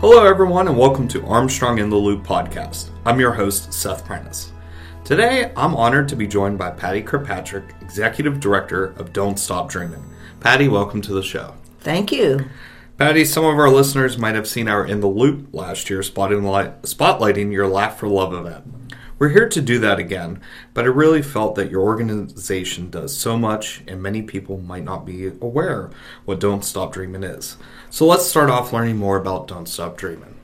Hello, everyone, and welcome to Armstrong in the Loop podcast. I'm your host, Seth Prentice. Today, I'm honored to be joined by Patty Kirkpatrick, Executive Director of Don't Stop Dreaming. Patty, welcome to the show. Thank you. Patty, some of our listeners might have seen our In the Loop last year spotlighting your Laugh for Love event. We're here to do that again, but I really felt that your organization does so much and many people might not be aware what Don't Stop Dreaming is. So let's start off learning more about Don't Stop Dreaming.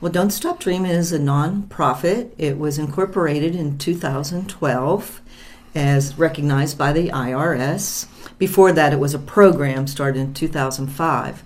Well, Don't Stop Dreaming is a nonprofit. It was incorporated in 2012 as recognized by the IRS. Before that, it was a program started in 2005.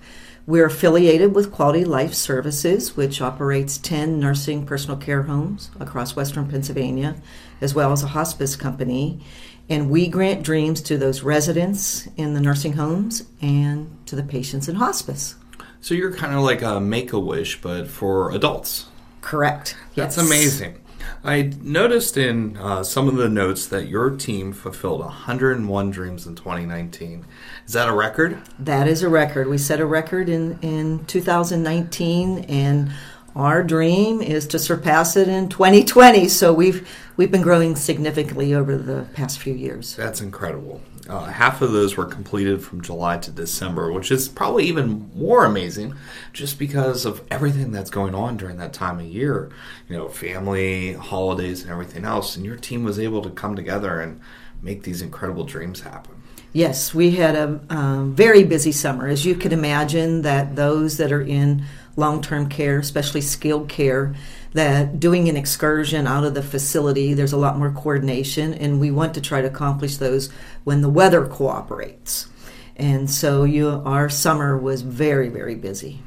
We're affiliated with Quality Life Services, which operates 10 nursing personal care homes across western Pennsylvania, as well as a hospice company. And we grant dreams to those residents in the nursing homes and to the patients in hospice. So you're kind of like a make a wish, but for adults. Correct. That's Yes. amazing. I noticed in uh, some of the notes that your team fulfilled 101 dreams in 2019. Is that a record? That is a record. We set a record in, in 2019, and our dream is to surpass it in 2020. So we've we've been growing significantly over the past few years. That's incredible. Uh, half of those were completed from July to December, which is probably even more amazing just because of everything that's going on during that time of year. You know, family, holidays, and everything else. And your team was able to come together and make these incredible dreams happen. Yes, we had a very busy summer. As you can imagine, that those that are in long term care, especially skilled care, that doing an excursion out of the facility, there's a lot more coordination, and we want to try to accomplish those when the weather cooperates. And so, you, our summer was very, very busy.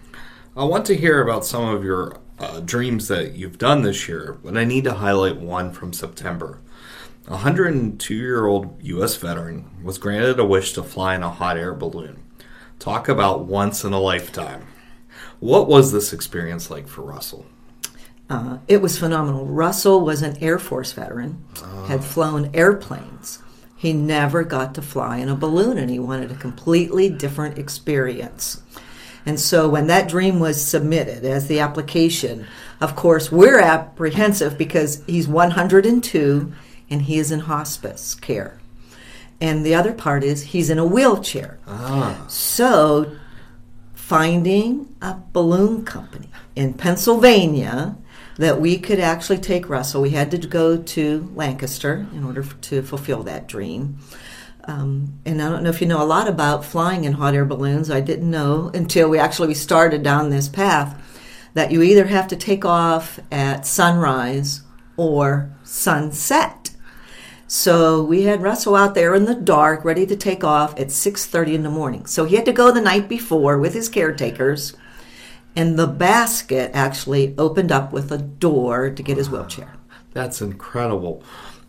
I want to hear about some of your uh, dreams that you've done this year, but I need to highlight one from September. A 102 year old U.S. veteran was granted a wish to fly in a hot air balloon. Talk about once in a lifetime. What was this experience like for Russell? Uh, it was phenomenal. Russell was an Air Force veteran, had flown airplanes. He never got to fly in a balloon, and he wanted a completely different experience. And so, when that dream was submitted as the application, of course, we're apprehensive because he's 102 and he is in hospice care. And the other part is he's in a wheelchair. Ah, So, finding a balloon company in Pennsylvania that we could actually take Russell, we had to go to Lancaster in order to fulfill that dream. Um, and I don't know if you know a lot about flying in hot air balloons. I didn't know until we actually we started down this path that you either have to take off at sunrise or sunset. So we had Russell out there in the dark, ready to take off at 6:30 in the morning. So he had to go the night before with his caretakers, and the basket actually opened up with a door to get his wheelchair. that's incredible.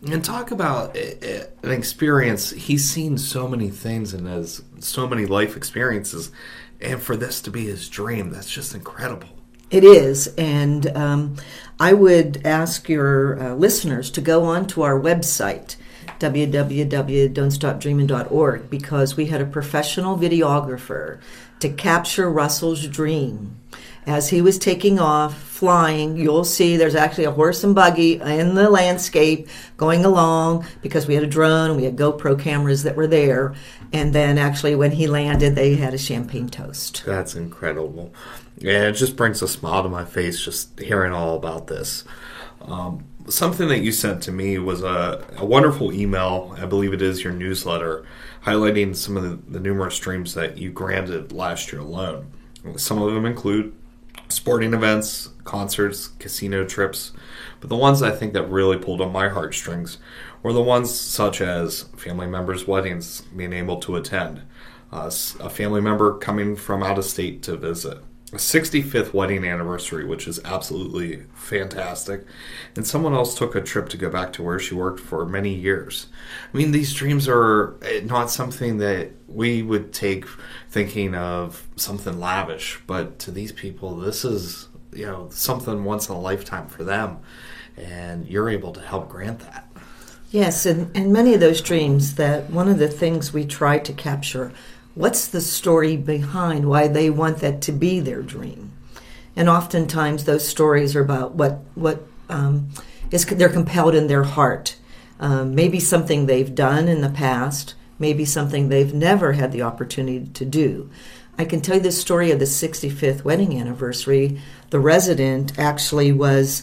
And talk about uh, uh, an experience. He's seen so many things and has so many life experiences. And for this to be his dream, that's just incredible. It is, and um, I would ask your uh, listeners to go on to our website, www.don'tstopdreaming.org, because we had a professional videographer to capture Russell's dream. As he was taking off, flying, you'll see there's actually a horse and buggy in the landscape going along because we had a drone we had GoPro cameras that were there. And then actually, when he landed, they had a champagne toast. That's incredible. And it just brings a smile to my face just hearing all about this. Um, something that you sent to me was a, a wonderful email. I believe it is your newsletter, highlighting some of the, the numerous dreams that you granted last year alone. Some of them include sporting events, concerts, casino trips, but the ones I think that really pulled on my heartstrings were the ones such as family members' weddings, being able to attend, uh, a family member coming from out of state to visit, 65th wedding anniversary, which is absolutely fantastic. And someone else took a trip to go back to where she worked for many years. I mean, these dreams are eh, not something that we would take thinking of something lavish, but to these people, this is, you know, something once in a lifetime for them. And you're able to help grant that. Yes, and, and many of those dreams that one of the things we try to capture what's the story behind why they want that to be their dream? And oftentimes those stories are about what what um, is they're compelled in their heart. Um, maybe something they've done in the past maybe something they've never had the opportunity to do. I can tell you the story of the 65th wedding anniversary. The resident actually was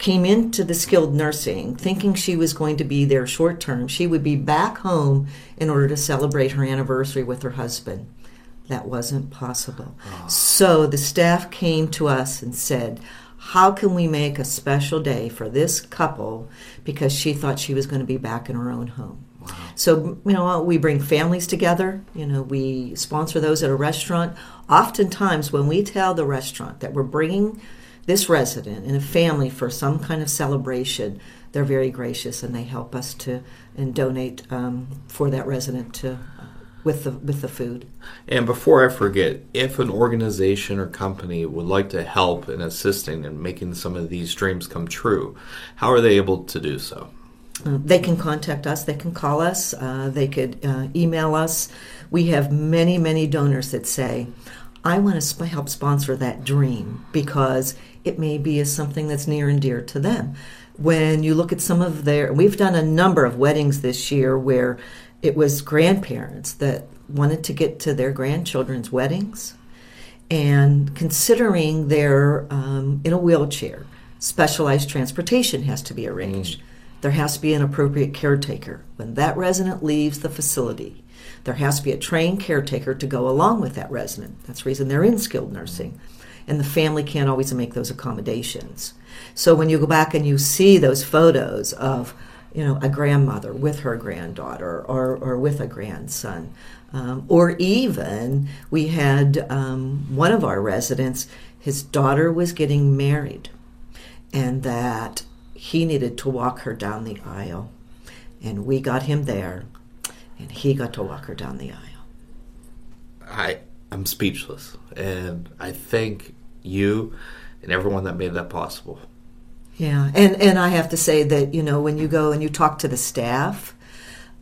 came into the skilled nursing thinking she was going to be there short term. She would be back home in order to celebrate her anniversary with her husband. That wasn't possible. Oh. So the staff came to us and said, How can we make a special day for this couple because she thought she was going to be back in her own home? Wow. So, you know, we bring families together. You know, we sponsor those at a restaurant. Oftentimes, when we tell the restaurant that we're bringing this resident and a family for some kind of celebration, they're very gracious and they help us to and donate um, for that resident to uh, with the with the food. And before I forget, if an organization or company would like to help in assisting and making some of these dreams come true, how are they able to do so? Uh, they can contact us. They can call us. Uh, they could uh, email us. We have many, many donors that say, "I want to sp- help sponsor that dream because it may be as something that's near and dear to them. When you look at some of their, we've done a number of weddings this year where it was grandparents that wanted to get to their grandchildren's weddings, and considering they're um, in a wheelchair, specialized transportation has to be arranged. Mm. There has to be an appropriate caretaker. When that resident leaves the facility, there has to be a trained caretaker to go along with that resident. That's the reason they're in skilled nursing and the family can't always make those accommodations. So when you go back and you see those photos of, you know, a grandmother with her granddaughter or, or with a grandson, um, or even we had um, one of our residents, his daughter was getting married, and that he needed to walk her down the aisle. And we got him there, and he got to walk her down the aisle. I I'm speechless, and I thank you and everyone that made that possible. Yeah, and and I have to say that you know when you go and you talk to the staff,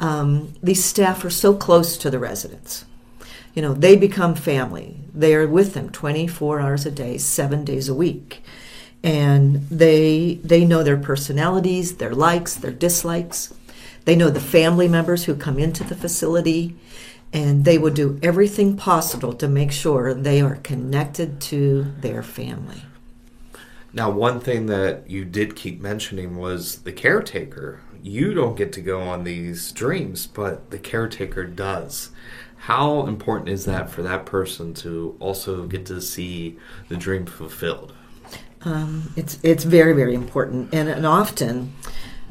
um, these staff are so close to the residents. You know, they become family. They are with them 24 hours a day, seven days a week, and they they know their personalities, their likes, their dislikes. They know the family members who come into the facility and they will do everything possible to make sure they are connected to their family. Now, one thing that you did keep mentioning was the caretaker. You don't get to go on these dreams, but the caretaker does. How important is that for that person to also get to see the dream fulfilled? Um, it's it's very very important, and, and often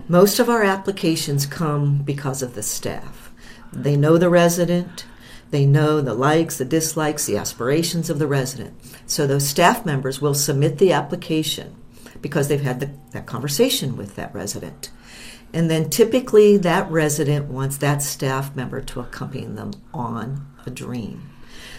most of our applications come because of the staff they know the resident. They know the likes, the dislikes, the aspirations of the resident. So those staff members will submit the application because they've had the, that conversation with that resident. And then typically that resident wants that staff member to accompany them on a dream.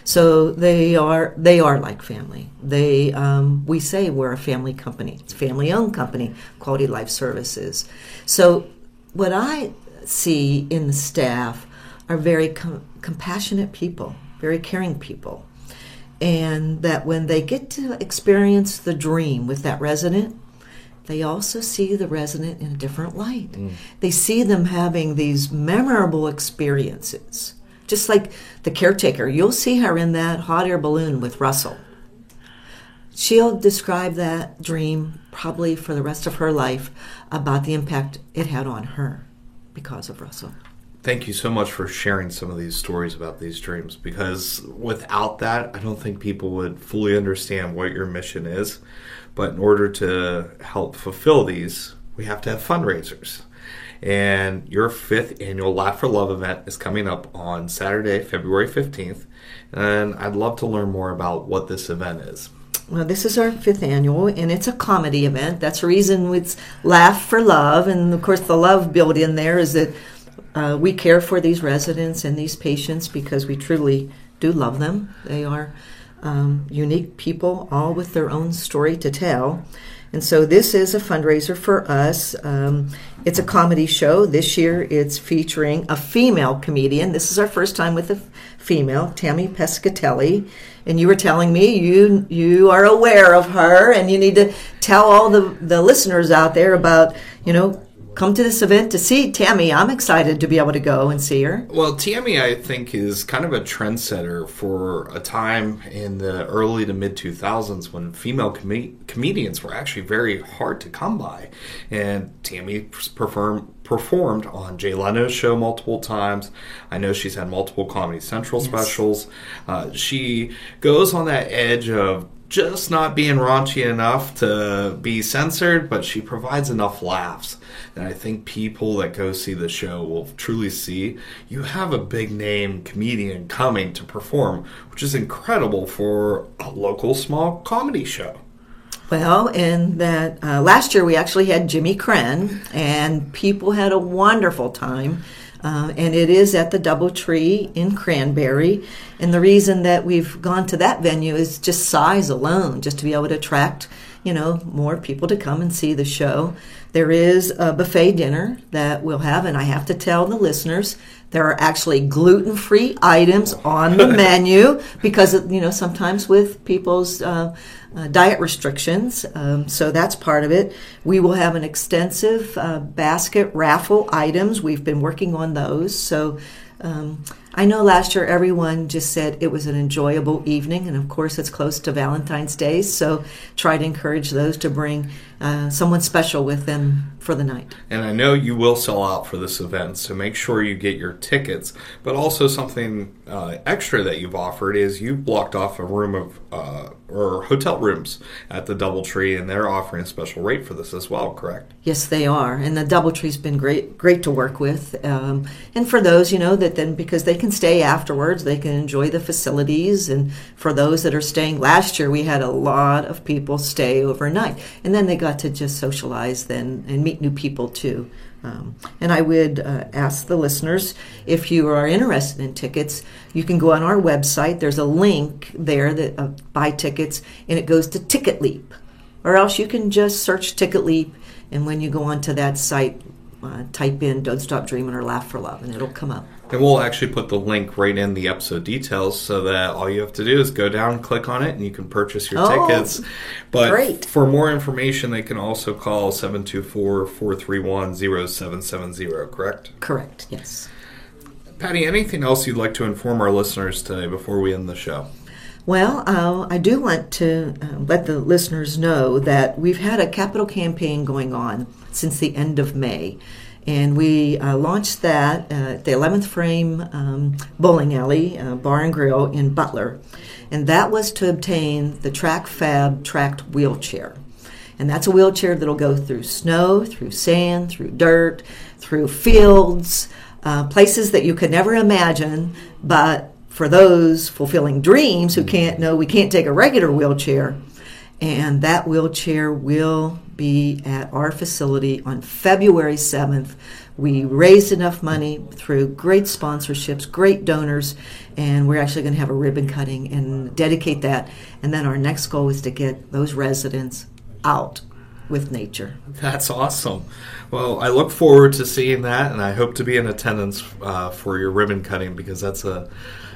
So they are they are like family. They um, we say we're a family company. It's a family owned company, Quality Life Services. So what I see in the staff are very com- compassionate people, very caring people. And that when they get to experience the dream with that resident, they also see the resident in a different light. Mm. They see them having these memorable experiences. Just like the caretaker, you'll see her in that hot air balloon with Russell. She'll describe that dream probably for the rest of her life about the impact it had on her because of Russell thank you so much for sharing some of these stories about these dreams because without that, I don't think people would fully understand what your mission is. But in order to help fulfill these, we have to have fundraisers. And your fifth annual Laugh for Love event is coming up on Saturday, February 15th. And I'd love to learn more about what this event is. Well, this is our fifth annual, and it's a comedy event. That's the reason it's Laugh for Love. And of course, the love built in there is that uh, we care for these residents and these patients because we truly do love them. They are um, unique people, all with their own story to tell. And so this is a fundraiser for us. Um, it's a comedy show. This year it's featuring a female comedian. This is our first time with a female, Tammy Pescatelli. And you were telling me you you are aware of her and you need to tell all the, the listeners out there about, you know, come to this event to see Tammy. I'm excited to be able to go and see her. Well, Tammy, I think, is kind of a trendsetter for a time in the early to mid 2000s when female com- comedians were actually very hard to come by. And Tammy perform- performed on Jay Leno's show multiple times. I know she's had multiple Comedy Central yes. specials. Uh, she goes on that edge of just not being raunchy enough to be censored, but she provides enough laughs. And I think people that go see the show will truly see you have a big name comedian coming to perform, which is incredible for a local small comedy show. Well, in that uh, last year we actually had Jimmy Krenn, and people had a wonderful time. Uh, and it is at the Doubletree in Cranberry. And the reason that we've gone to that venue is just size alone, just to be able to attract, you know, more people to come and see the show. There is a buffet dinner that we'll have, and I have to tell the listeners there are actually gluten free items on the menu because, you know, sometimes with people's uh, uh, diet restrictions. Um, so that's part of it. We will have an extensive uh, basket raffle items. We've been working on those. So um, I know last year everyone just said it was an enjoyable evening, and of course it's close to Valentine's Day, so try to encourage those to bring uh, someone special with them for the night. And I know you will sell out for this event, so make sure you get your tickets. But also something uh, extra that you've offered is you've blocked off a room of uh, or hotel rooms at the DoubleTree, and they're offering a special rate for this as well. Correct? Yes, they are, and the DoubleTree's been great, great to work with. Um, and for those, you know, that then because they can stay afterwards, they can enjoy the facilities, and for those that are staying, last year we had a lot of people stay overnight, and then they got got to just socialize then and meet new people too. Um, and I would uh, ask the listeners if you are interested in tickets, you can go on our website. There's a link there that uh, buy tickets, and it goes to Ticket Leap, or else you can just search Ticket Leap, and when you go onto that site, uh, type in "Don't Stop Dreaming" or "Laugh for Love," and it'll come up. And we'll actually put the link right in the episode details so that all you have to do is go down, click on it, and you can purchase your oh, tickets. But great. for more information, they can also call 724 431 0770, correct? Correct, yes. Patty, anything else you'd like to inform our listeners today before we end the show? Well, uh, I do want to uh, let the listeners know that we've had a capital campaign going on since the end of May. And we uh, launched that at the 11th Frame um, Bowling Alley uh, Bar and Grill in Butler. And that was to obtain the Track Fab tracked wheelchair. And that's a wheelchair that'll go through snow, through sand, through dirt, through fields, uh, places that you could never imagine. But for those fulfilling dreams who can't know, we can't take a regular wheelchair. And that wheelchair will be at our facility on February 7th. We raised enough money through great sponsorships, great donors, and we're actually going to have a ribbon cutting and dedicate that. And then our next goal is to get those residents out with nature. That's awesome. Well, I look forward to seeing that, and I hope to be in attendance uh, for your ribbon cutting because that's a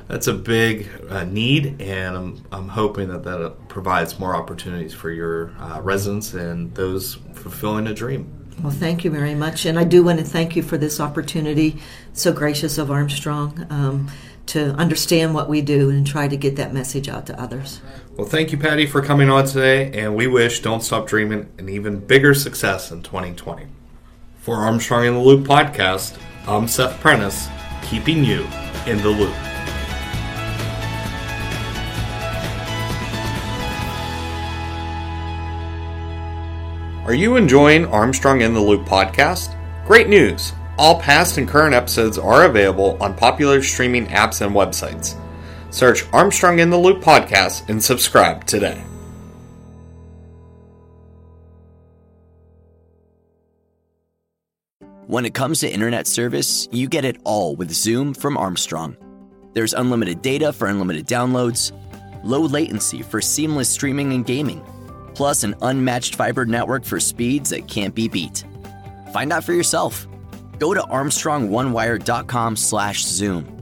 that's a big uh, need, and I'm, I'm hoping that that provides more opportunities for your uh, residents and those fulfilling a dream. Well, thank you very much, and I do want to thank you for this opportunity. So gracious of Armstrong um, to understand what we do and try to get that message out to others. Well, thank you, Patty, for coming on today, and we wish Don't Stop Dreaming an even bigger success in 2020. For Armstrong in the Loop podcast, I'm Seth Prentice, keeping you in the loop. Are you enjoying Armstrong in the Loop podcast? Great news! All past and current episodes are available on popular streaming apps and websites. Search Armstrong in the Loop podcast and subscribe today. When it comes to internet service, you get it all with Zoom from Armstrong. There's unlimited data for unlimited downloads, low latency for seamless streaming and gaming, plus an unmatched fiber network for speeds that can't be beat. Find out for yourself. Go to armstrongonewire.com/zoom